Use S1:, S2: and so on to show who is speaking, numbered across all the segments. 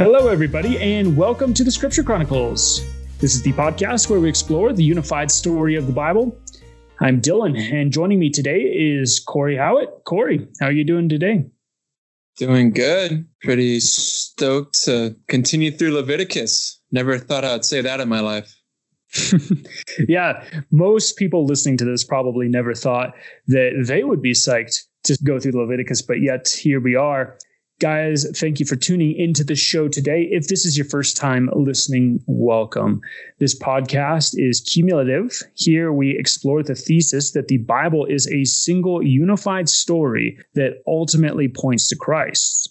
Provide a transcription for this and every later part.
S1: Hello, everybody, and welcome to the Scripture Chronicles. This is the podcast where we explore the unified story of the Bible. I'm Dylan, and joining me today is Corey Howitt. Corey, how are you doing today?
S2: Doing good. Pretty stoked to continue through Leviticus. Never thought I'd say that in my life.
S1: yeah, most people listening to this probably never thought that they would be psyched to go through Leviticus, but yet here we are. Guys, thank you for tuning into the show today. If this is your first time listening, welcome. This podcast is cumulative. Here we explore the thesis that the Bible is a single unified story that ultimately points to Christ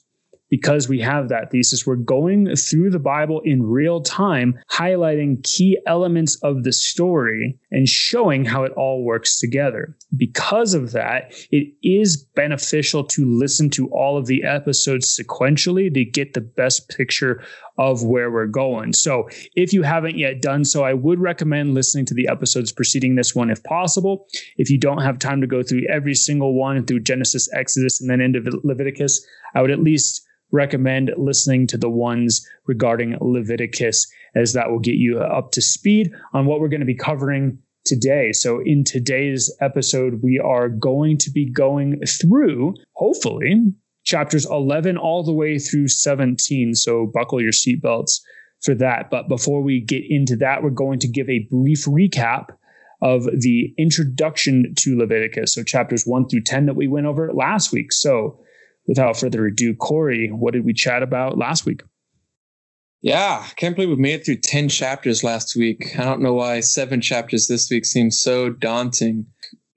S1: because we have that thesis, we're going through the Bible in real time, highlighting key elements of the story and showing how it all works together. Because of that, it is beneficial to listen to all of the episodes sequentially to get the best picture of where we're going. So, if you haven't yet done so, I would recommend listening to the episodes preceding this one if possible. If you don't have time to go through every single one through Genesis, Exodus, and then into Leviticus, I would at least recommend listening to the ones regarding Leviticus, as that will get you up to speed on what we're going to be covering today. So, in today's episode, we are going to be going through, hopefully, chapters 11 all the way through 17. So, buckle your seatbelts for that. But before we get into that, we're going to give a brief recap of the introduction to Leviticus. So, chapters 1 through 10 that we went over last week. So, without further ado, Corey, what did we chat about last week?
S2: Yeah, I can't believe we made it through 10 chapters last week. I don't know why seven chapters this week seems so daunting.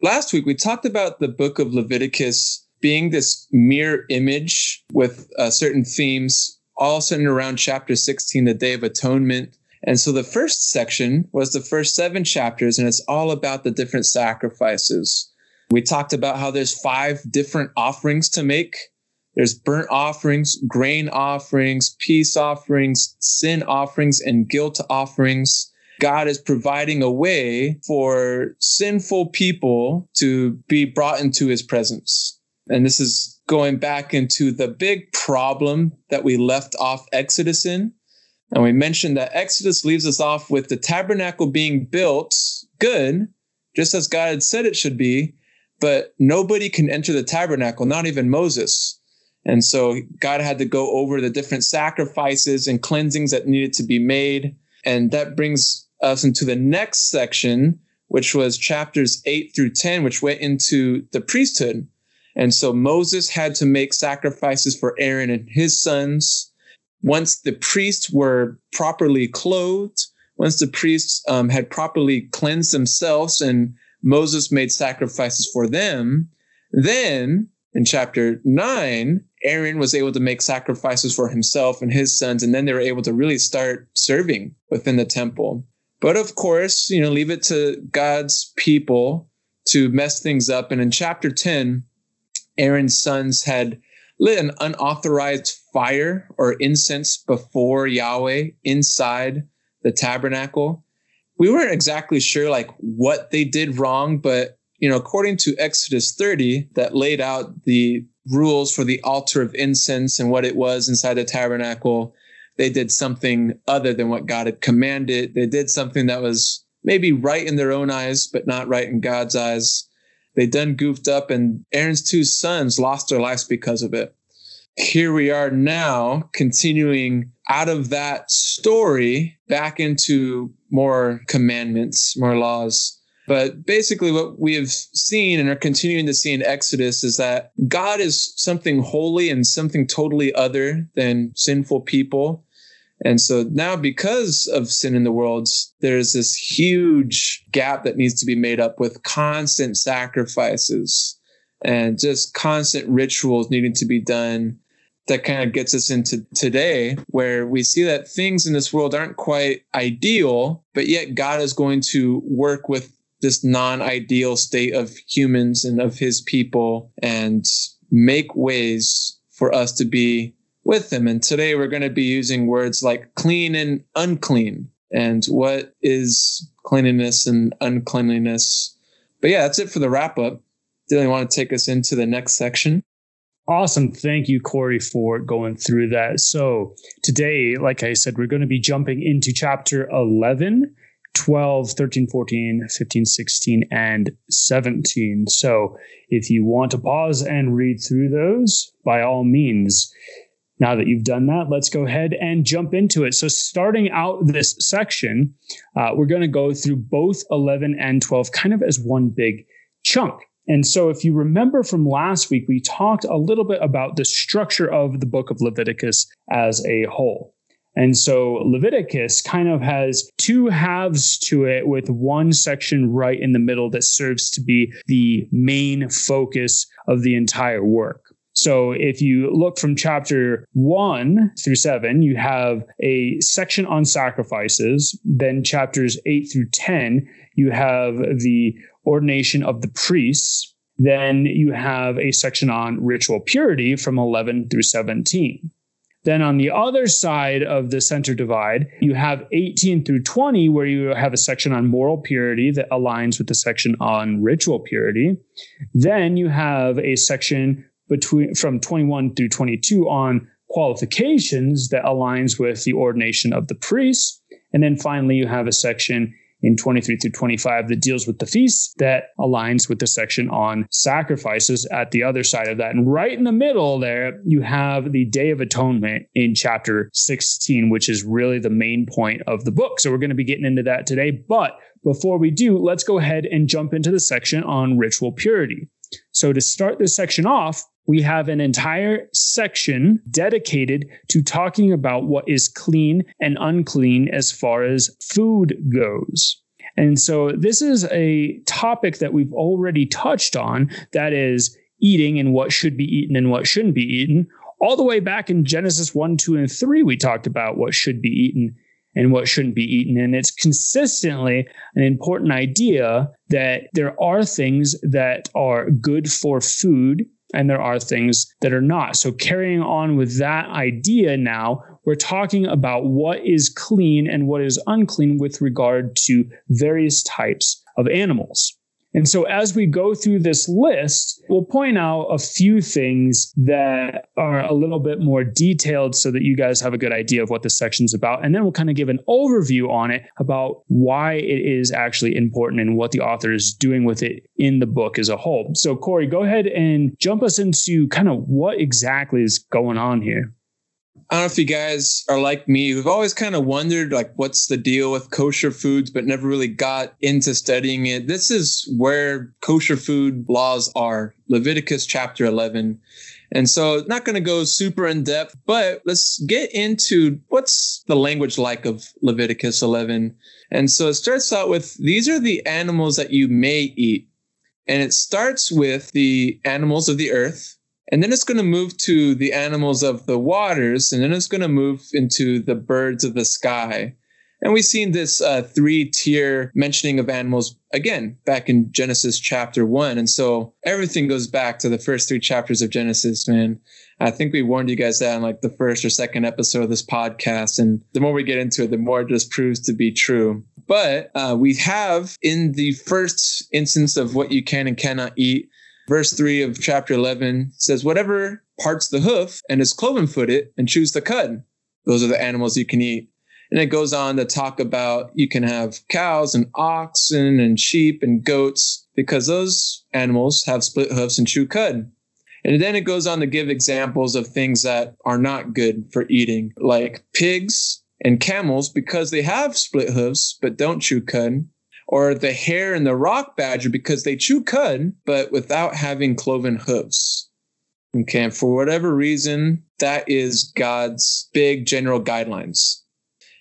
S2: Last week, we talked about the book of Leviticus being this mirror image with uh, certain themes, all centered around chapter 16, the Day of Atonement. And so the first section was the first seven chapters, and it's all about the different sacrifices. We talked about how there's five different offerings to make there's burnt offerings, grain offerings, peace offerings, sin offerings, and guilt offerings. God is providing a way for sinful people to be brought into his presence. And this is going back into the big problem that we left off Exodus in. And we mentioned that Exodus leaves us off with the tabernacle being built good, just as God had said it should be, but nobody can enter the tabernacle, not even Moses. And so God had to go over the different sacrifices and cleansings that needed to be made. And that brings us into the next section, which was chapters 8 through 10, which went into the priesthood. And so Moses had to make sacrifices for Aaron and his sons. Once the priests were properly clothed, once the priests um, had properly cleansed themselves and Moses made sacrifices for them, then in chapter 9, Aaron was able to make sacrifices for himself and his sons, and then they were able to really start serving within the temple. But of course, you know, leave it to God's people to mess things up. And in chapter 10, Aaron's sons had lit an unauthorized fire or incense before Yahweh inside the tabernacle. We weren't exactly sure like what they did wrong, but you know, according to Exodus 30, that laid out the rules for the altar of incense and what it was inside the tabernacle, they did something other than what God had commanded. They did something that was maybe right in their own eyes, but not right in God's eyes. They done goofed up, and Aaron's two sons lost their lives because of it. Here we are now, continuing out of that story back into more commandments, more laws. But basically, what we have seen and are continuing to see in Exodus is that God is something holy and something totally other than sinful people. And so now, because of sin in the world, there's this huge gap that needs to be made up with constant sacrifices and just constant rituals needing to be done. That kind of gets us into today, where we see that things in this world aren't quite ideal, but yet God is going to work with this non-ideal state of humans and of his people and make ways for us to be with them. And today we're going to be using words like clean and unclean and what is cleanliness and uncleanliness. But yeah, that's it for the wrap up. Dylan, you want to take us into the next section?
S1: Awesome. Thank you, Corey, for going through that. So, today, like I said, we're going to be jumping into chapter 11, 12, 13, 14, 15, 16, and 17. So, if you want to pause and read through those, by all means. Now that you've done that, let's go ahead and jump into it. So, starting out this section, uh, we're going to go through both 11 and 12 kind of as one big chunk. And so, if you remember from last week, we talked a little bit about the structure of the book of Leviticus as a whole. And so, Leviticus kind of has two halves to it, with one section right in the middle that serves to be the main focus of the entire work. So if you look from chapter one through seven, you have a section on sacrifices. Then chapters eight through 10, you have the ordination of the priests. Then you have a section on ritual purity from 11 through 17. Then on the other side of the center divide, you have 18 through 20, where you have a section on moral purity that aligns with the section on ritual purity. Then you have a section between from 21 through 22 on qualifications that aligns with the ordination of the priests. And then finally, you have a section in 23 through 25 that deals with the feasts that aligns with the section on sacrifices at the other side of that. And right in the middle there, you have the Day of Atonement in chapter 16, which is really the main point of the book. So we're going to be getting into that today. But before we do, let's go ahead and jump into the section on ritual purity. So to start this section off, we have an entire section dedicated to talking about what is clean and unclean as far as food goes. And so this is a topic that we've already touched on that is eating and what should be eaten and what shouldn't be eaten. All the way back in Genesis 1, 2, and 3, we talked about what should be eaten and what shouldn't be eaten. And it's consistently an important idea that there are things that are good for food and there are things that are not. So, carrying on with that idea now, we're talking about what is clean and what is unclean with regard to various types of animals. And so as we go through this list, we'll point out a few things that are a little bit more detailed so that you guys have a good idea of what this section's about. And then we'll kind of give an overview on it about why it is actually important and what the author is doing with it in the book as a whole. So, Corey, go ahead and jump us into kind of what exactly is going on here.
S2: I don't know if you guys are like me. who've always kind of wondered, like, what's the deal with kosher foods, but never really got into studying it. This is where kosher food laws are Leviticus chapter 11. And so, not going to go super in depth, but let's get into what's the language like of Leviticus 11. And so, it starts out with these are the animals that you may eat. And it starts with the animals of the earth, and then it's going to move to the animals of the waters, and then it's going to move into the birds of the sky. And we've seen this uh, three tier mentioning of animals again back in Genesis chapter one. And so everything goes back to the first three chapters of Genesis, man. I think we warned you guys that in like the first or second episode of this podcast. And the more we get into it, the more it just proves to be true. But uh, we have in the first instance of what you can and cannot eat, verse 3 of chapter 11 says, Whatever parts the hoof and is cloven footed and chews the cud, those are the animals you can eat. And it goes on to talk about you can have cows and oxen and sheep and goats because those animals have split hoofs and chew cud. And then it goes on to give examples of things that are not good for eating, like pigs and camels because they have split hoofs but don't chew cud, or the hare and the rock badger because they chew cud, but without having cloven hooves. Okay, and for whatever reason, that is God's big general guidelines.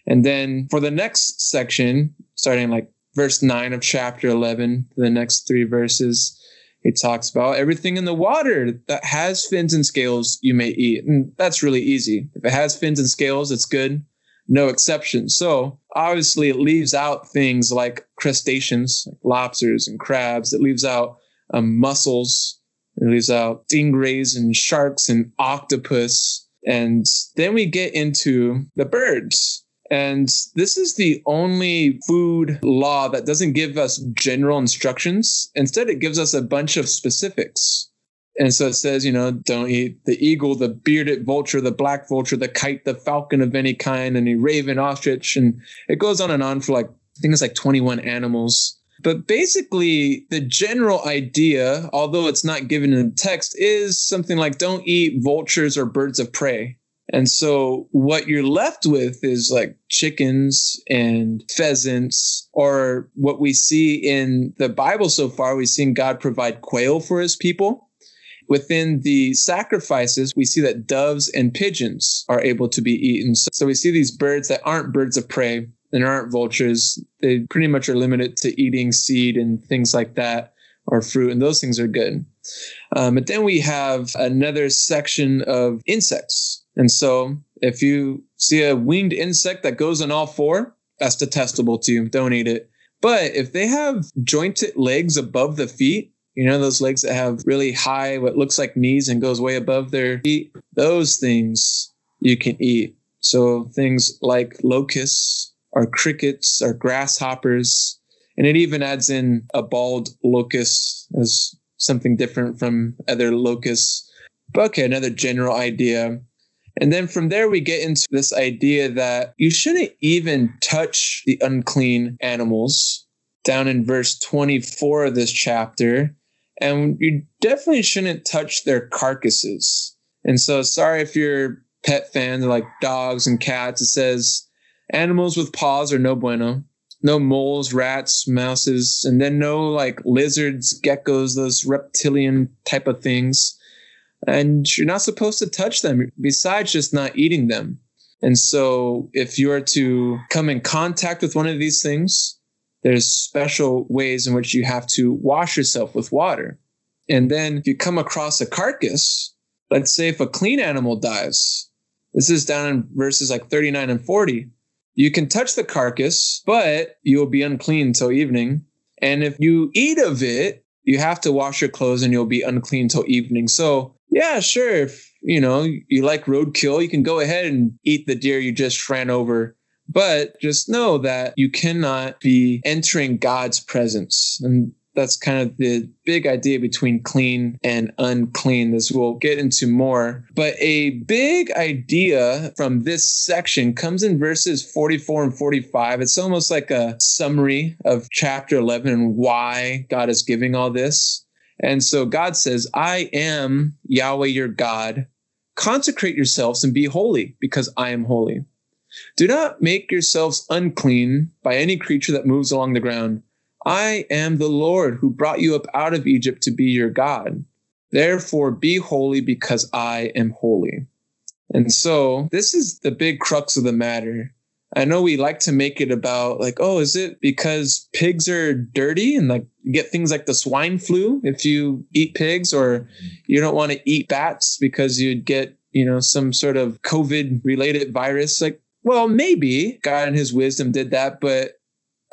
S2: And then for the next section, starting like verse 9 of chapter 11, the next three verses, it talks about everything in the water that has fins and scales you may eat. And that's really easy. If it has fins and scales, it's good no exception. So obviously, it leaves out things like crustaceans, like lobsters and crabs. It leaves out um, mussels. It leaves out stingrays and sharks and octopus. And then we get into the birds. And this is the only food law that doesn't give us general instructions. Instead, it gives us a bunch of specifics. And so it says, you know, don't eat the eagle, the bearded vulture, the black vulture, the kite, the falcon of any kind, any raven, ostrich. And it goes on and on for like, I think it's like 21 animals. But basically, the general idea, although it's not given in the text, is something like don't eat vultures or birds of prey. And so what you're left with is like chickens and pheasants, or what we see in the Bible so far, we've seen God provide quail for his people. Within the sacrifices, we see that doves and pigeons are able to be eaten. So we see these birds that aren't birds of prey and aren't vultures. They pretty much are limited to eating seed and things like that or fruit, and those things are good. Um, but then we have another section of insects. And so if you see a winged insect that goes on all four, that's detestable to you. Don't eat it. But if they have jointed legs above the feet, you know, those legs that have really high, what looks like knees and goes way above their feet, those things you can eat. So things like locusts or crickets or grasshoppers. And it even adds in a bald locust as something different from other locusts. But okay, another general idea. And then from there, we get into this idea that you shouldn't even touch the unclean animals down in verse 24 of this chapter. And you definitely shouldn't touch their carcasses. And so, sorry if you're pet fans like dogs and cats, it says animals with paws are no bueno no moles, rats, mouses, and then no like lizards, geckos, those reptilian type of things. And you're not supposed to touch them besides just not eating them. And so if you are to come in contact with one of these things, there's special ways in which you have to wash yourself with water. And then if you come across a carcass, let's say if a clean animal dies, this is down in verses like 39 and 40 you can touch the carcass, but you will be unclean until evening. And if you eat of it, you have to wash your clothes and you'll be unclean till evening. So, yeah, sure. If you know you like roadkill, you can go ahead and eat the deer you just ran over. But just know that you cannot be entering God's presence. And that's kind of the big idea between clean and unclean, This we'll get into more. But a big idea from this section comes in verses 44 and 45. It's almost like a summary of chapter 11 and why God is giving all this. And so God says, I am Yahweh your God. Consecrate yourselves and be holy, because I am holy. Do not make yourselves unclean by any creature that moves along the ground I am the Lord who brought you up out of Egypt to be your God. Therefore, be holy because I am holy. And so, this is the big crux of the matter. I know we like to make it about, like, oh, is it because pigs are dirty and like get things like the swine flu if you eat pigs, or you don't want to eat bats because you'd get, you know, some sort of COVID related virus? Like, well, maybe God in his wisdom did that, but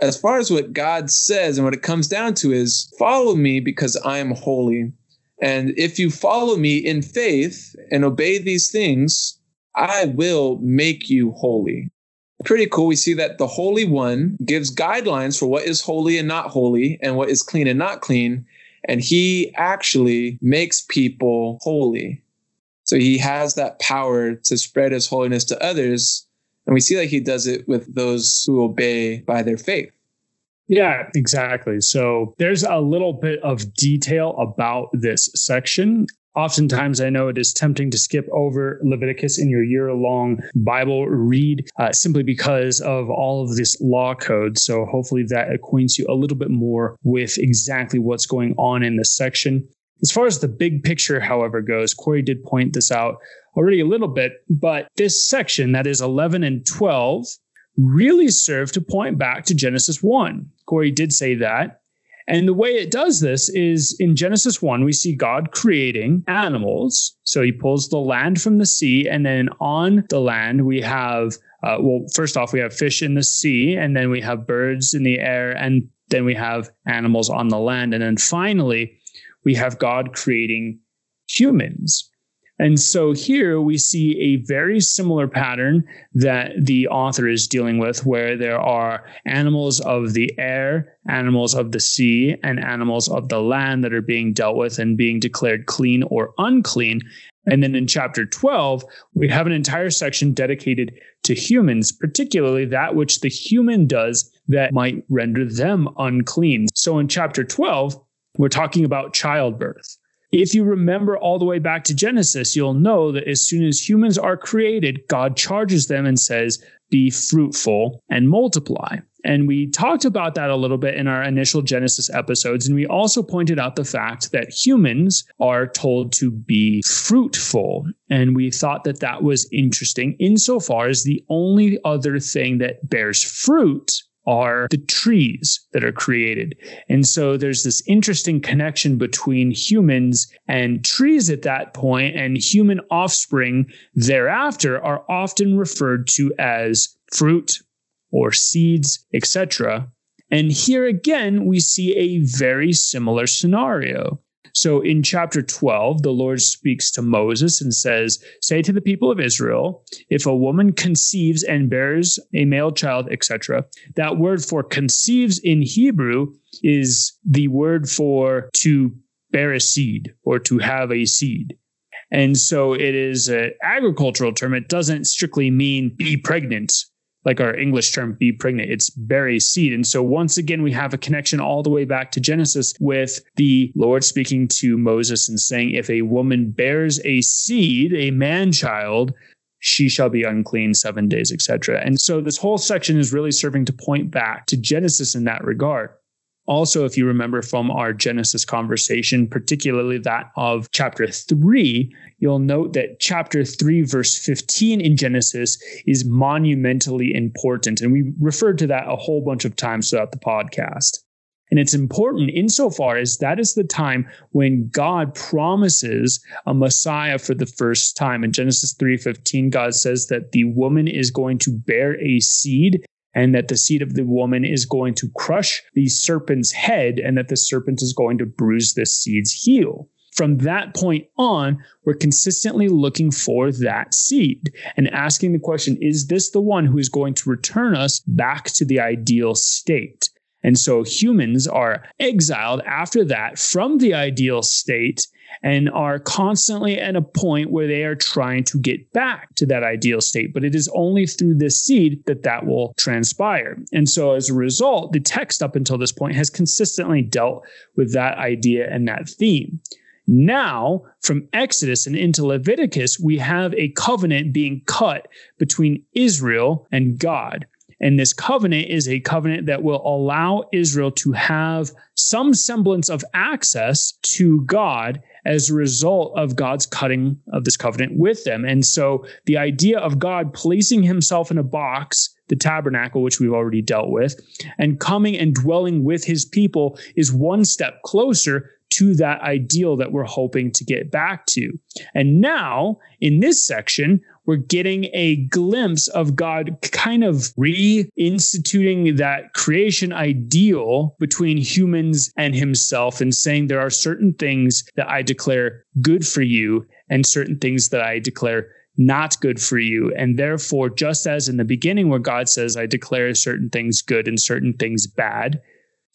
S2: as far as what God says and what it comes down to is follow me because I am holy. And if you follow me in faith and obey these things, I will make you holy. Pretty cool. We see that the Holy One gives guidelines for what is holy and not holy and what is clean and not clean. And he actually makes people holy. So he has that power to spread his holiness to others and we see that he does it with those who obey by their faith.
S1: Yeah, exactly. So there's a little bit of detail about this section. Oftentimes, I know it is tempting to skip over Leviticus in your year long Bible read uh, simply because of all of this law code. So, hopefully, that acquaints you a little bit more with exactly what's going on in this section. As far as the big picture, however, goes, Corey did point this out already a little bit, but this section, that is 11 and 12, really serve to point back to Genesis 1. Corey did say that. And the way it does this is in Genesis 1, we see God creating animals. So he pulls the land from the sea, and then on the land, we have, uh, well, first off, we have fish in the sea, and then we have birds in the air, and then we have animals on the land. And then finally, we have God creating humans. And so here we see a very similar pattern that the author is dealing with, where there are animals of the air, animals of the sea, and animals of the land that are being dealt with and being declared clean or unclean. And then in chapter 12, we have an entire section dedicated to humans, particularly that which the human does that might render them unclean. So in chapter 12, we're talking about childbirth. If you remember all the way back to Genesis, you'll know that as soon as humans are created, God charges them and says, Be fruitful and multiply. And we talked about that a little bit in our initial Genesis episodes. And we also pointed out the fact that humans are told to be fruitful. And we thought that that was interesting insofar as the only other thing that bears fruit are the trees that are created. And so there's this interesting connection between humans and trees at that point, and human offspring thereafter are often referred to as fruit or seeds, etc. And here again, we see a very similar scenario. So in chapter 12, the Lord speaks to Moses and says, Say to the people of Israel, if a woman conceives and bears a male child, etc., that word for conceives in Hebrew is the word for to bear a seed or to have a seed. And so it is an agricultural term. It doesn't strictly mean be pregnant like our English term, be pregnant. It's bury seed. And so once again, we have a connection all the way back to Genesis with the Lord speaking to Moses and saying, if a woman bears a seed, a man child, she shall be unclean seven days, etc. And so this whole section is really serving to point back to Genesis in that regard. Also, if you remember from our Genesis conversation, particularly that of chapter three, you'll note that chapter 3, verse 15 in Genesis is monumentally important. And we referred to that a whole bunch of times throughout the podcast. And it's important insofar as that is the time when God promises a Messiah for the first time. In Genesis 3:15, God says that the woman is going to bear a seed and that the seed of the woman is going to crush the serpent's head, and that the serpent is going to bruise the seed's heel. From that point on, we're consistently looking for that seed and asking the question is this the one who is going to return us back to the ideal state? And so humans are exiled after that from the ideal state and are constantly at a point where they are trying to get back to that ideal state. But it is only through this seed that that will transpire. And so as a result, the text up until this point has consistently dealt with that idea and that theme. Now, from Exodus and into Leviticus, we have a covenant being cut between Israel and God. And this covenant is a covenant that will allow Israel to have some semblance of access to God as a result of God's cutting of this covenant with them. And so the idea of God placing himself in a box, the tabernacle, which we've already dealt with, and coming and dwelling with his people is one step closer to that ideal that we're hoping to get back to. And now in this section, we're getting a glimpse of God kind of reinstituting that creation ideal between humans and himself and saying there are certain things that I declare good for you and certain things that I declare not good for you. And therefore, just as in the beginning, where God says, I declare certain things good and certain things bad,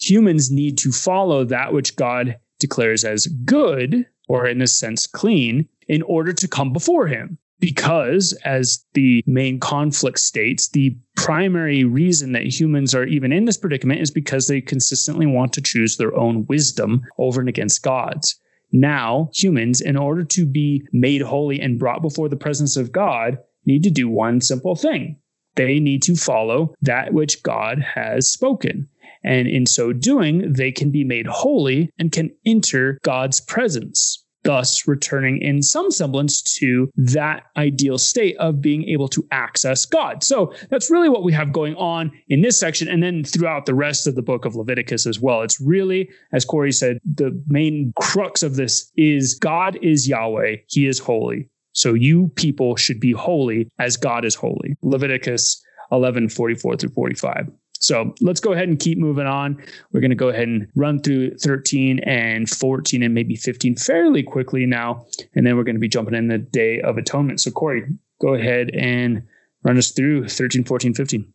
S1: humans need to follow that which God declares as good, or in a sense, clean, in order to come before him because, as the main conflict states, the primary reason that humans are even in this predicament is because they consistently want to choose their own wisdom over and against God's. Now, humans, in order to be made holy and brought before the presence of God, need to do one simple thing. They need to follow that which God has spoken. And in so doing, they can be made holy and can enter God's presence thus returning in some semblance to that ideal state of being able to access God. So that's really what we have going on in this section and then throughout the rest of the book of Leviticus as well. It's really, as Corey said, the main crux of this is God is Yahweh, He is holy. So you people should be holy as God is holy. Leviticus 11 44 through 45. So let's go ahead and keep moving on. We're going to go ahead and run through 13 and 14 and maybe 15 fairly quickly now. And then we're going to be jumping in the Day of Atonement. So, Corey, go ahead and run us through 13, 14, 15.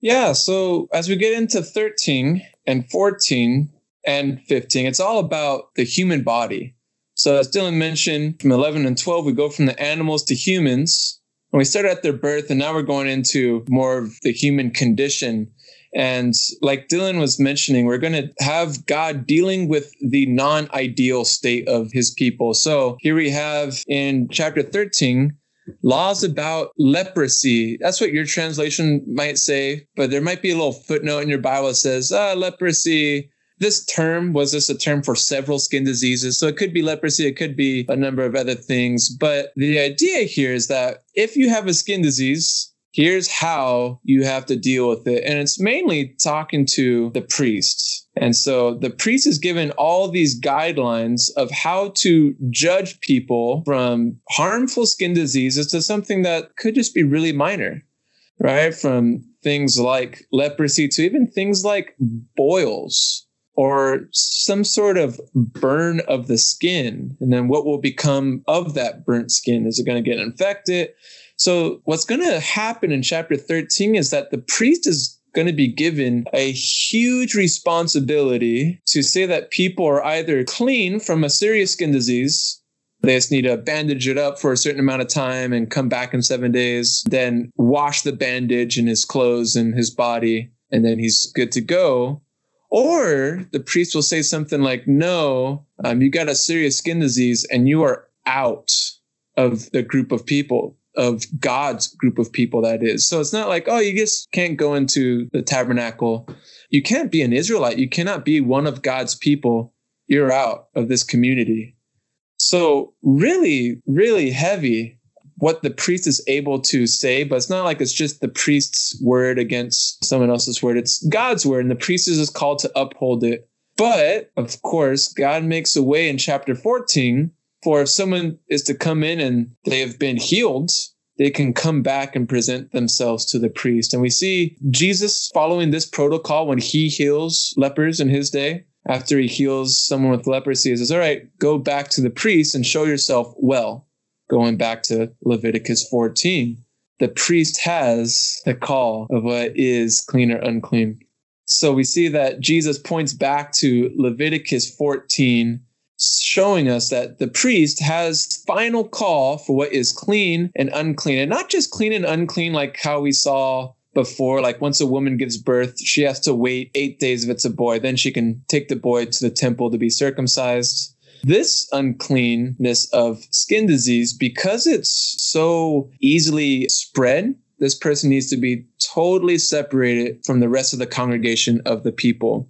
S2: Yeah. So as we get into 13 and 14 and 15, it's all about the human body. So as Dylan mentioned, from 11 and 12, we go from the animals to humans. And we start at their birth, and now we're going into more of the human condition. And like Dylan was mentioning, we're going to have God dealing with the non ideal state of his people. So here we have in chapter 13, laws about leprosy. That's what your translation might say, but there might be a little footnote in your Bible that says, ah, leprosy. This term was this a term for several skin diseases. So it could be leprosy, it could be a number of other things. But the idea here is that if you have a skin disease, here's how you have to deal with it. And it's mainly talking to the priests. And so the priest is given all these guidelines of how to judge people from harmful skin diseases to something that could just be really minor, right? From things like leprosy to even things like boils or some sort of burn of the skin. And then what will become of that burnt skin? Is it going to get infected? So, what's going to happen in chapter 13 is that the priest is going to be given a huge responsibility to say that people are either clean from a serious skin disease. They just need to bandage it up for a certain amount of time and come back in seven days, then wash the bandage in his clothes and his body, and then he's good to go. Or the priest will say something like, No, um, you got a serious skin disease and you are out of the group of people of God's group of people, that is. So it's not like, oh, you just can't go into the tabernacle. You can't be an Israelite. You cannot be one of God's people. You're out of this community. So, really, really heavy what the priest is able to say, but it's not like it's just the priest's word against someone else's word. It's God's word, and the priest is called to uphold it. But of course, God makes a way in chapter 14 for if someone is to come in and they have been healed, they can come back and present themselves to the priest. And we see Jesus following this protocol when he heals lepers in his day. After he heals someone with leprosy, he says, All right, go back to the priest and show yourself well. Going back to Leviticus 14, the priest has the call of what is clean or unclean. So we see that Jesus points back to Leviticus 14 showing us that the priest has final call for what is clean and unclean. And not just clean and unclean like how we saw before like once a woman gives birth she has to wait 8 days if it's a boy. Then she can take the boy to the temple to be circumcised. This uncleanness of skin disease because it's so easily spread this person needs to be totally separated from the rest of the congregation of the people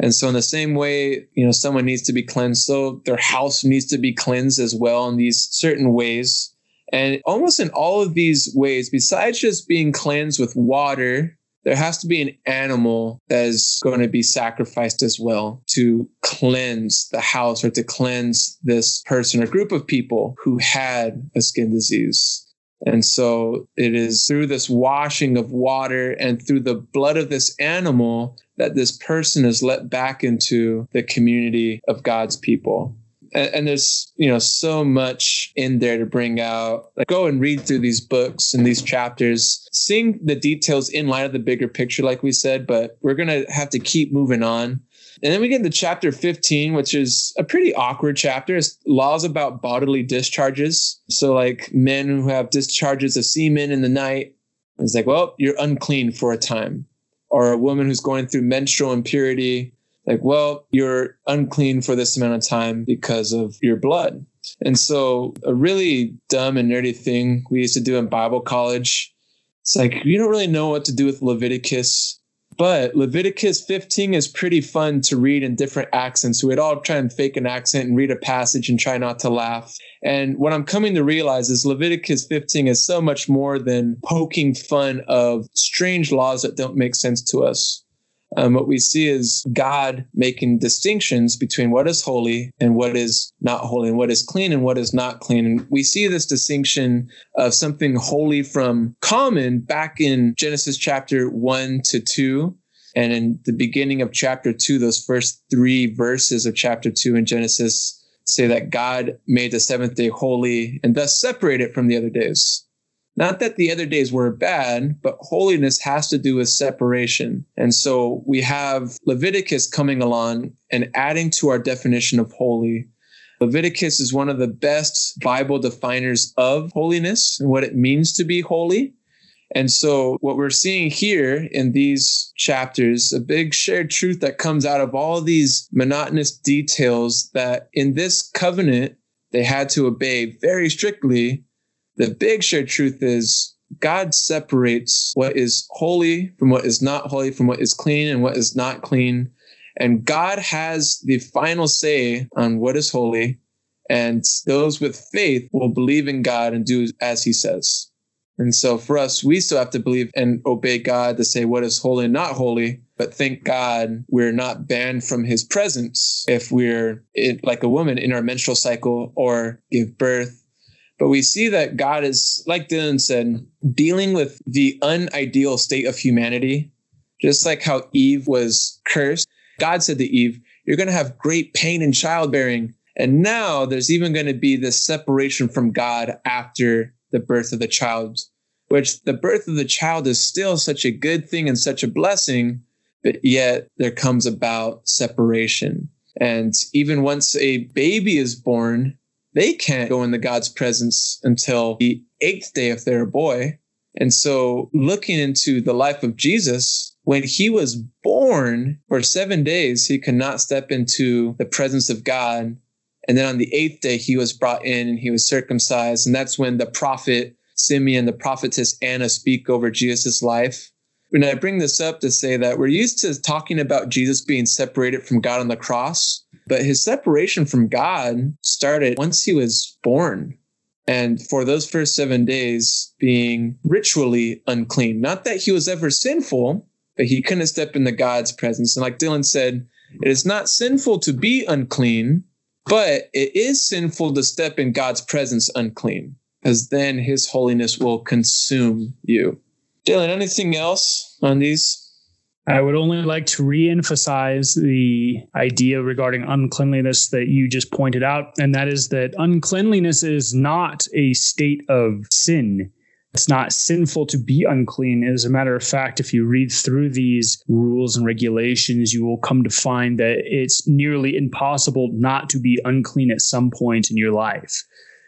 S2: and so, in the same way, you know, someone needs to be cleansed, so their house needs to be cleansed as well in these certain ways. And almost in all of these ways, besides just being cleansed with water, there has to be an animal that is going to be sacrificed as well to cleanse the house or to cleanse this person or group of people who had a skin disease. And so it is through this washing of water and through the blood of this animal that this person is let back into the community of God's people. And, and, there's, you know, so much in there to bring out. Like, go and read through these books and these chapters, seeing the details in light of the bigger picture, like we said, but we're going to have to keep moving on. And then we get into chapter 15, which is a pretty awkward chapter. It's laws about bodily discharges. So, like men who have discharges of semen in the night, it's like, well, you're unclean for a time or a woman who's going through menstrual impurity, like, well, you're unclean for this amount of time because of your blood. And so, a really dumb and nerdy thing we used to do in Bible college. It's like, you don't really know what to do with Leviticus but Leviticus 15 is pretty fun to read in different accents. We'd all try and fake an accent and read a passage and try not to laugh. And what I'm coming to realize is Leviticus 15 is so much more than poking fun of strange laws that don't make sense to us. Um, what we see is God making distinctions between what is holy and what is not holy, and what is clean and what is not clean. And we see this distinction of something holy from common back in Genesis chapter 1 to 2. And in the beginning of chapter 2, those first three verses of chapter 2 in Genesis say that God made the seventh day holy and thus separate it from the other days. Not that the other days were bad, but holiness has to do with separation. And so we have Leviticus coming along and adding to our definition of holy. Leviticus is one of the best Bible definers of holiness and what it means to be holy. And so, what we're seeing here in these chapters, a big shared truth that comes out of all these monotonous details that in this covenant they had to obey very strictly the big shared truth is God separates what is holy from what is not holy, from what is clean and what is not clean. And God has the final say on what is holy. And those with faith will believe in God and do as he says. And so for us, we still have to believe and obey God to say what is holy and not holy. But thank God we're not banned from his presence if we're in, like a woman in our menstrual cycle or give birth but we see that God is, like Dylan said, dealing with the unideal state of humanity. Just like how Eve was cursed, God said to Eve, You're going to have great pain in childbearing. And now there's even going to be this separation from God after the birth of the child, which the birth of the child is still such a good thing and such a blessing, but yet there comes about separation. And even once a baby is born, they can't go into God's presence until the eighth day if they're a boy. And so, looking into the life of Jesus, when he was born for seven days, he could not step into the presence of God. And then on the eighth day, he was brought in and he was circumcised. And that's when the prophet Simeon, the prophetess Anna speak over Jesus' life. And I bring this up to say that we're used to talking about Jesus being separated from God on the cross. But his separation from God started once he was born. And for those first seven days, being ritually unclean. Not that he was ever sinful, but he couldn't step into God's presence. And like Dylan said, it is not sinful to be unclean, but it is sinful to step in God's presence unclean, because then his holiness will consume you. Dylan, anything else on these?
S1: I would only like to re-emphasize the idea regarding uncleanliness that you just pointed out, and that is that uncleanliness is not a state of sin. It's not sinful to be unclean. As a matter of fact, if you read through these rules and regulations, you will come to find that it's nearly impossible not to be unclean at some point in your life.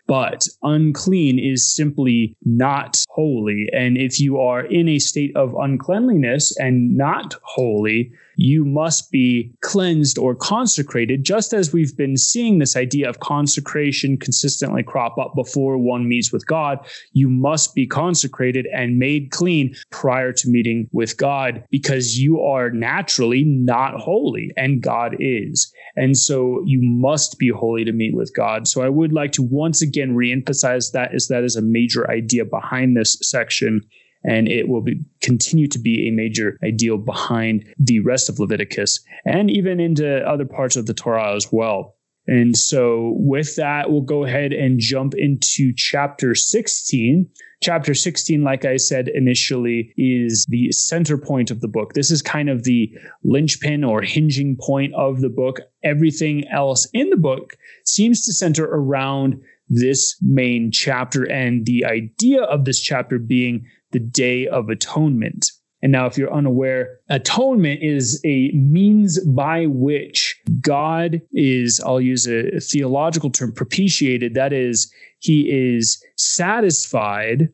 S1: But unclean is simply not holy. And if you are in a state of uncleanliness and not holy, you must be cleansed or consecrated, just as we've been seeing this idea of consecration consistently crop up before one meets with God. You must be consecrated and made clean prior to meeting with God because you are naturally not holy and God is. And so you must be holy to meet with God. So I would like to once again reemphasize that is that is a major idea behind this section and it will be, continue to be a major ideal behind the rest of Leviticus and even into other parts of the Torah as well. And so, with that, we'll go ahead and jump into chapter 16. Chapter 16, like I said initially, is the center point of the book. This is kind of the linchpin or hinging point of the book. Everything else in the book seems to center around this main chapter and the idea of this chapter being the Day of Atonement. And now, if you're unaware, atonement is a means by which God is, I'll use a theological term, propitiated. That is, he is satisfied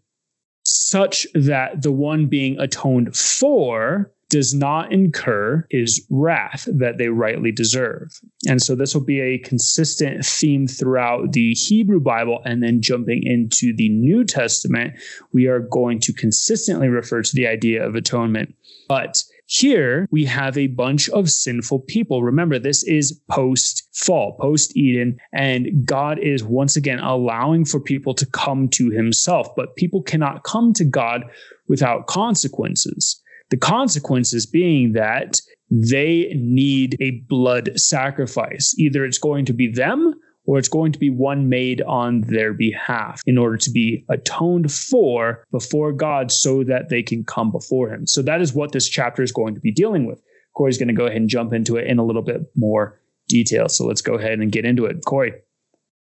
S1: such that the one being atoned for does not incur is wrath that they rightly deserve. And so this will be a consistent theme throughout the Hebrew Bible. And then jumping into the New Testament, we are going to consistently refer to the idea of atonement. But here we have a bunch of sinful people. Remember, this is post fall, post Eden, and God is once again allowing for people to come to himself. But people cannot come to God without consequences. The consequences being that they need a blood sacrifice. Either it's going to be them or it's going to be one made on their behalf in order to be atoned for before God so that they can come before him. So that is what this chapter is going to be dealing with. Corey's going to go ahead and jump into it in a little bit more detail. So let's go ahead and get into it. Corey.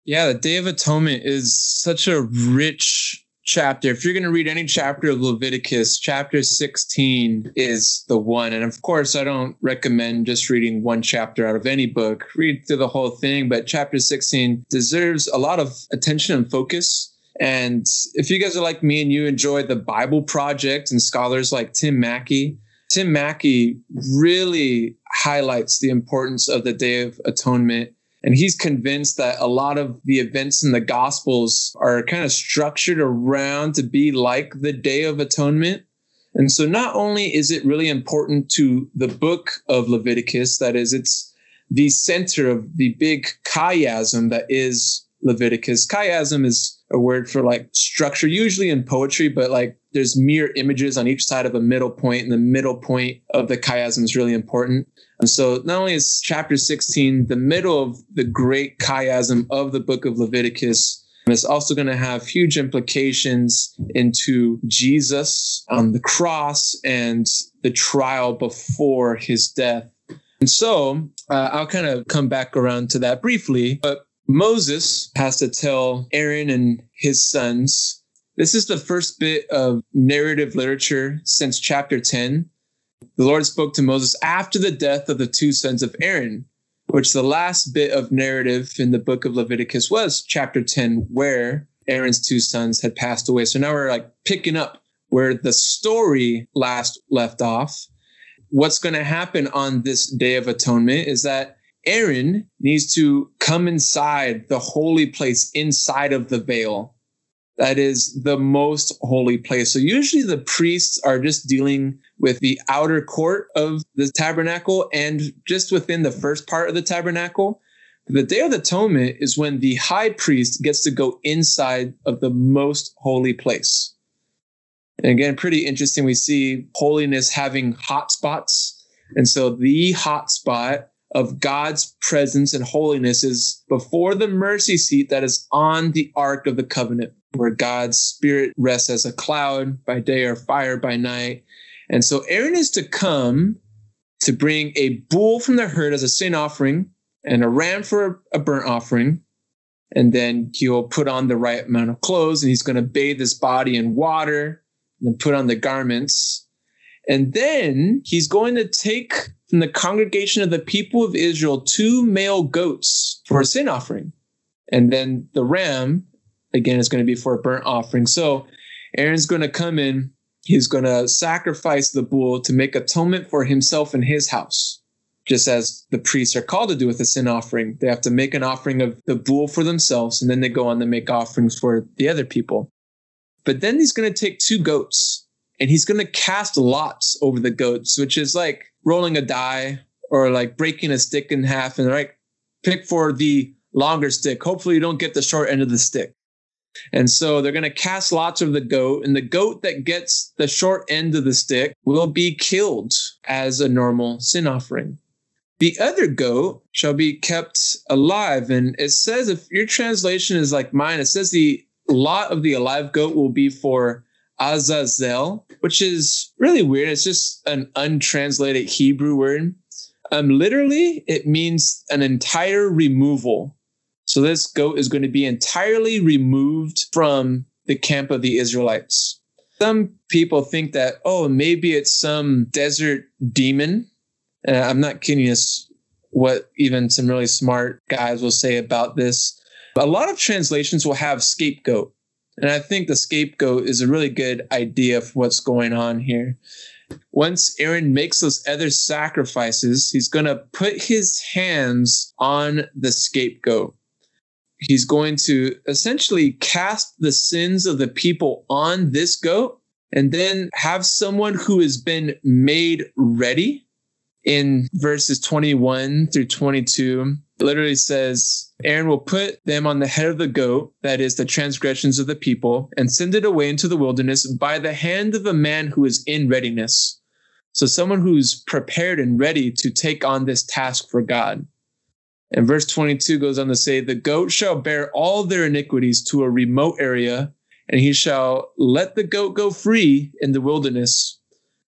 S2: Yeah, the Day of Atonement is such a rich chapter. If you're going to read any chapter of Leviticus, chapter 16 is the one. And of course, I don't recommend just reading one chapter out of any book. Read through the whole thing, but chapter 16 deserves a lot of attention and focus. And if you guys are like me and you enjoy the Bible Project and scholars like Tim Mackie, Tim Mackie really highlights the importance of the Day of Atonement and he's convinced that a lot of the events in the Gospels are kind of structured around to be like the Day of Atonement. And so not only is it really important to the book of Leviticus, that is, it's the center of the big chiasm that is Leviticus. Chiasm is a word for like structure, usually in poetry, but like there's mirror images on each side of a middle point, and the middle point of the chiasm is really important. And so not only is chapter 16 the middle of the great chiasm of the book of Leviticus, it's also going to have huge implications into Jesus on the cross and the trial before his death. And so uh, I'll kind of come back around to that briefly. But Moses has to tell Aaron and his sons. This is the first bit of narrative literature since chapter 10 the Lord spoke to Moses after the death of the two sons of Aaron, which the last bit of narrative in the book of Leviticus was chapter 10, where Aaron's two sons had passed away. So now we're like picking up where the story last left off. What's going to happen on this day of atonement is that Aaron needs to come inside the holy place inside of the veil that is the most holy place. So usually the priests are just dealing with the outer court of the tabernacle and just within the first part of the tabernacle. The Day of Atonement is when the high priest gets to go inside of the most holy place. And again, pretty interesting. We see holiness having hot spots. And so the hot spot of God's presence and holiness is before the mercy seat that is on the Ark of the Covenant where God's spirit rests as a cloud by day or fire by night. And so Aaron is to come to bring a bull from the herd as a sin offering and a ram for a burnt offering. And then he'll put on the right amount of clothes and he's going to bathe his body in water and then put on the garments. And then he's going to take from the congregation of the people of Israel two male goats for a sin offering. And then the ram again is going to be for a burnt offering. So Aaron's going to come in. He's going to sacrifice the bull to make atonement for himself and his house, just as the priests are called to do with a sin offering. They have to make an offering of the bull for themselves, and then they go on to make offerings for the other people. But then he's going to take two goats and he's going to cast lots over the goats, which is like rolling a die or like breaking a stick in half and like pick for the longer stick. Hopefully, you don't get the short end of the stick. And so they're going to cast lots of the goat, and the goat that gets the short end of the stick will be killed as a normal sin offering. The other goat shall be kept alive. And it says, if your translation is like mine, it says the lot of the alive goat will be for Azazel, which is really weird. It's just an untranslated Hebrew word. Um, literally, it means an entire removal. So this goat is going to be entirely removed from the camp of the Israelites. Some people think that, oh, maybe it's some desert demon. Uh, I'm not kidding us what even some really smart guys will say about this. A lot of translations will have scapegoat. And I think the scapegoat is a really good idea for what's going on here. Once Aaron makes those other sacrifices, he's going to put his hands on the scapegoat he's going to essentially cast the sins of the people on this goat and then have someone who has been made ready in verses 21 through 22 literally says aaron will put them on the head of the goat that is the transgressions of the people and send it away into the wilderness by the hand of a man who is in readiness So someone who's prepared and ready to take on this task for God. And verse 22 goes on to say, The goat shall bear all their iniquities to a remote area, and he shall let the goat go free in the wilderness.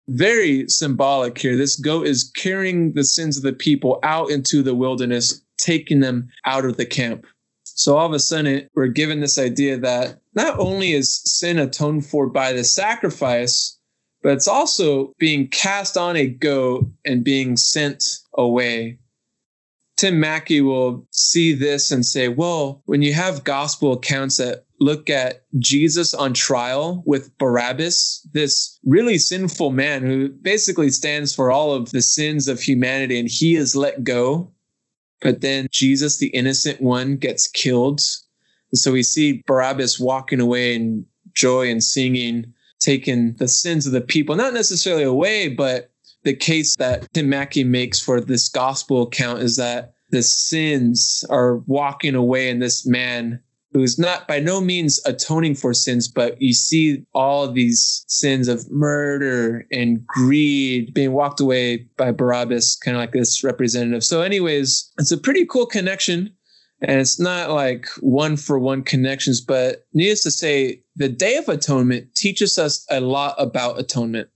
S2: Very symbolic here. This goat is carrying the sins of the people out into the wilderness, taking them out of the camp. So all of a sudden, we're given this idea that not only is sin atoned for by the sacrifice, but it's also being cast on a goat and being sent away. Tim Mackie will see this and say, well, when you have gospel accounts that look at Jesus on trial with Barabbas, this really sinful man who basically stands for all of the sins of humanity, and he is let go. But then Jesus, the innocent one, gets killed. And so we see Barabbas walking away in joy and singing, taking the sins of the people, not necessarily away, but the case that Tim Mackie makes for this gospel account is that the sins are walking away in this man who's not by no means atoning for sins, but you see all these sins of murder and greed being walked away by Barabbas, kind of like this representative. So, anyways, it's a pretty cool connection. And it's not like one for one connections, but needless to say, the Day of Atonement teaches us a lot about atonement.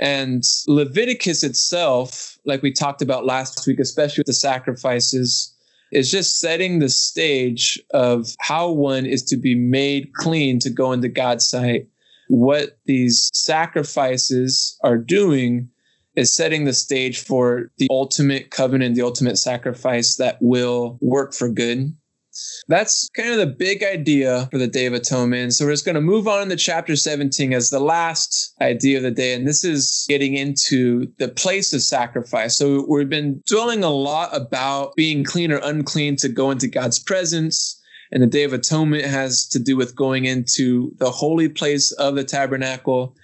S2: And Leviticus itself, like we talked about last week, especially with the sacrifices, is just setting the stage of how one is to be made clean to go into God's sight. What these sacrifices are doing is setting the stage for the ultimate covenant, the ultimate sacrifice that will work for good that's kind of the big idea for the Day of Atonement. So we're just going to move on into chapter 17 as the last idea of the day. And this is getting into the place of sacrifice. So we've been dwelling a lot about being clean or unclean to go into God's presence. And the Day of Atonement has to do with going into the holy place of the tabernacle.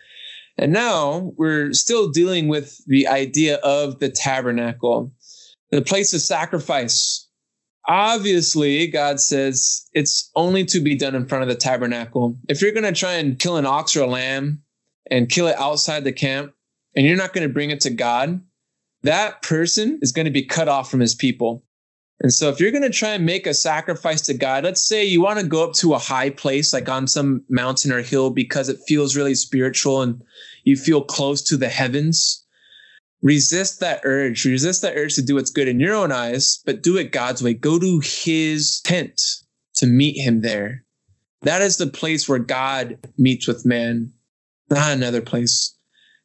S2: And now we're still dealing with the idea of the tabernacle, the place of sacrifice obviously god says it's only to be done in front of the tabernacle. If you're going to try and kill an ox or a lamb and kill it outside the camp and you're not going to bring it to god that person is going to be cut off from his people. And so if you're going to try and make a sacrifice to god let's say you want to go up to a high place like on some mountain or hill because it feels really spiritual and you feel close to the heavens resist that urge. Resist that urge to do what's good in your own eyes but do it god's way. Go to his tent to meet him there. That is the place where god meets with man not another place.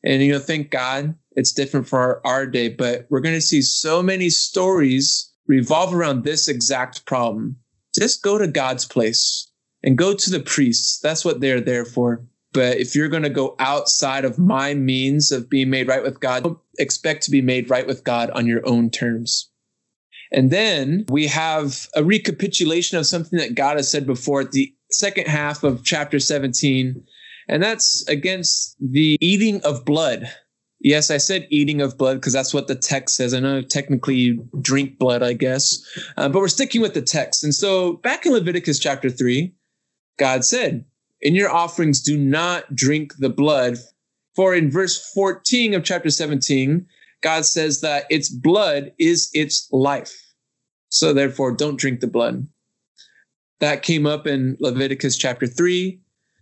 S2: And you know thank god it's different for our, our day but we're going to see so many stories revolve around this exact problem. Just go to god's place and go to the priests. That's what they're there for but if you're going to go outside of my means of being made right with God, don't expect to be made right with God on your own terms. And then we have a recapitulation of something that God has said before at the second half of chapter 17. And that's against the eating of blood. Yes, I said eating of blood because that's what the text says. I know technically you drink blood, I guess, uh, but we're sticking with the text. And so back in Leviticus chapter 3, God said, in your offerings, do not drink the blood. For in verse 14 of chapter 17, God says that its blood is its life. So therefore, don't drink the blood. That came up in Leviticus chapter 3.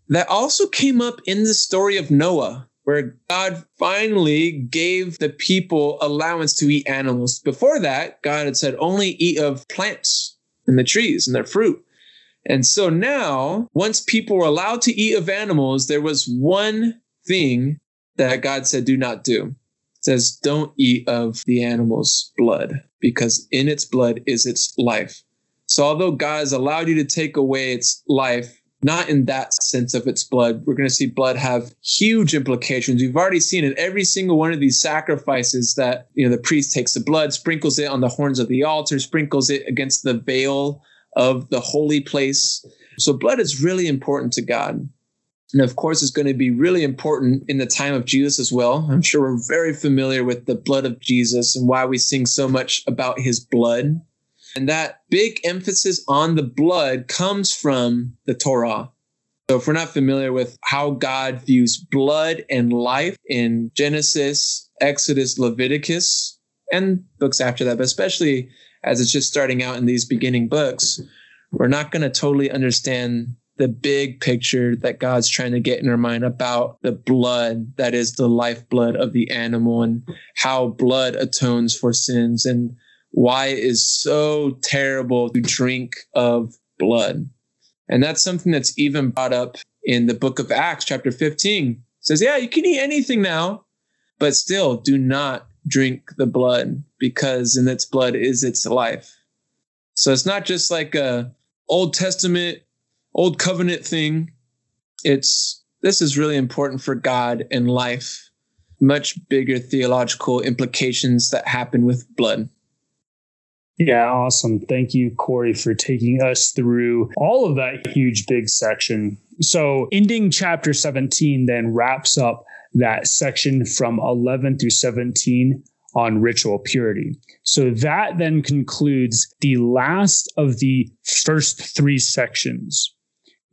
S2: That also came up in the story of Noah, where God finally gave the people allowance to eat animals. Before that, God had said, only eat of plants and the trees and their fruit. And so now, once people were allowed to eat of animals, there was one thing that God said, do not do. It says, don't eat of the animal's blood, because in its blood is its life. So although God has allowed you to take away its life, not in that sense of its blood, we're going to see blood have huge implications. We've already seen in every single one of these sacrifices that, you know, the priest takes the blood, sprinkles it on the horns of the altar, sprinkles it against the veil of the holy place. So blood is really important to God. And of course, it's going to be really important in the time of Jesus as well. I'm sure we're very familiar with the blood of Jesus and why we sing so much about his blood. And that big emphasis on the blood comes from the Torah. So, if we're not familiar with how God views blood and life in Genesis, Exodus, Leviticus, and books after that, but especially as it's just starting out in these beginning books, we're not going to totally understand the big picture that God's trying to get in our mind about the blood that is the lifeblood of the animal and how blood atones for sins and why it is so terrible to drink of blood. And that's something that's even brought up in the book of Acts, chapter 15. It says, Yeah, you can eat anything now, but still do not drink the blood because in its blood is its life. So it's not just like a Old Testament, Old Covenant thing. It's this is really important for God and life. Much bigger theological implications that happen with blood.
S1: Yeah, awesome. Thank you, Corey, for taking us through all of that huge, big section. So, ending chapter 17 then wraps up that section from 11 through 17 on ritual purity. So, that then concludes the last of the first three sections.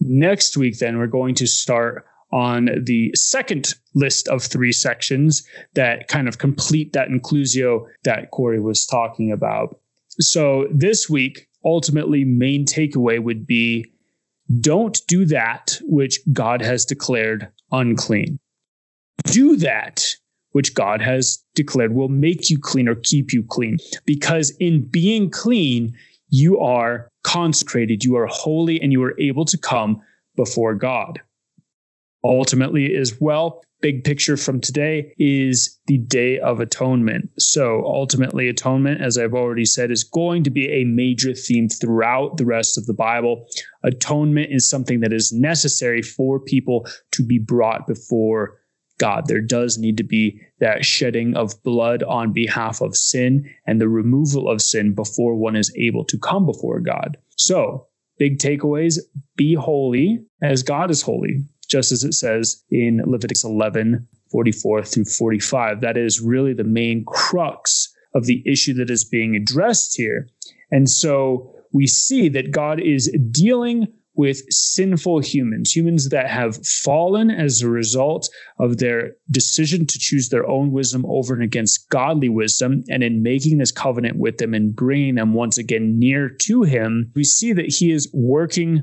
S1: Next week, then, we're going to start on the second list of three sections that kind of complete that inclusio that Corey was talking about. So this week, ultimately, main takeaway would be don't do that which God has declared unclean. Do that which God has declared will make you clean or keep you clean. Because in being clean, you are consecrated, you are holy, and you are able to come before God. Ultimately, as well, big picture from today is the Day of Atonement. So, ultimately, atonement, as I've already said, is going to be a major theme throughout the rest of the Bible. Atonement is something that is necessary for people to be brought before God. There does need to be that shedding of blood on behalf of sin and the removal of sin before one is able to come before God. So, big takeaways be holy as God is holy just as it says in Leviticus 11 44 through 45. That is really the main crux of the issue that is being addressed here. And so we see that God is dealing with sinful humans, humans that have fallen as a result of their decision to choose their own wisdom over and against godly wisdom. And in making this covenant with them and bringing them once again near to Him, we see that He is working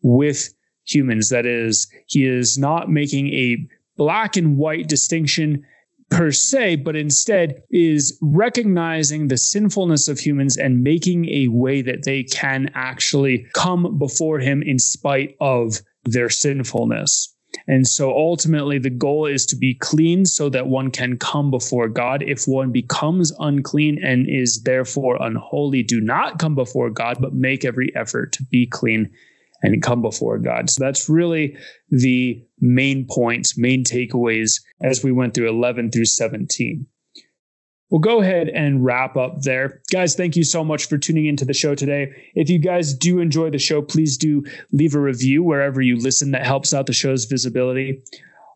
S1: with humans. That is, he is not making a black and white distinction per se, but instead is recognizing the sinfulness of humans and making a way that they can actually come before him in spite of their sinfulness. And so ultimately, the goal is to be clean so that one can come before God. If one becomes unclean and is therefore unholy, do not come before God, but make every effort to be clean and come before God. So that's really the main points, main takeaways as we went through 11 through 17. We'll go ahead and wrap up there. Guys, thank you so much for tuning into the show today. If you guys do enjoy the show, please do leave a review wherever you listen. That helps out the show's visibility.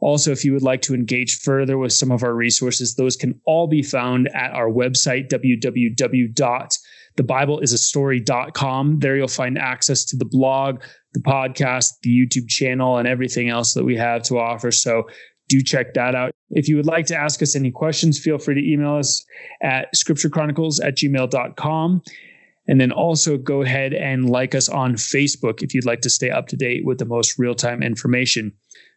S1: Also, if you would like to engage further with some of our resources, those can all be found at our website, www thebibleisastory.com. There you'll find access to the blog, the podcast, the YouTube channel, and everything else that we have to offer. So do check that out. If you would like to ask us any questions, feel free to email us at scripturechronicles at gmail.com. And then also go ahead and like us on Facebook if you'd like to stay up to date with the most real time information.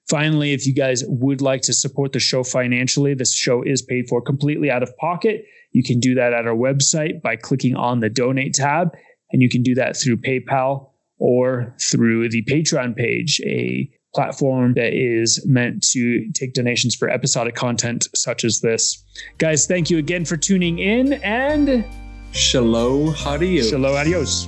S1: Finally, if you guys would like to support the show financially, this show is paid for completely out of pocket. You can do that at our website by clicking on the donate tab, and you can do that through PayPal or through the Patreon page, a platform that is meant to take donations for episodic content such as this. Guys, thank you again for tuning in and
S2: Shalom, adios.
S1: Shalom, adios.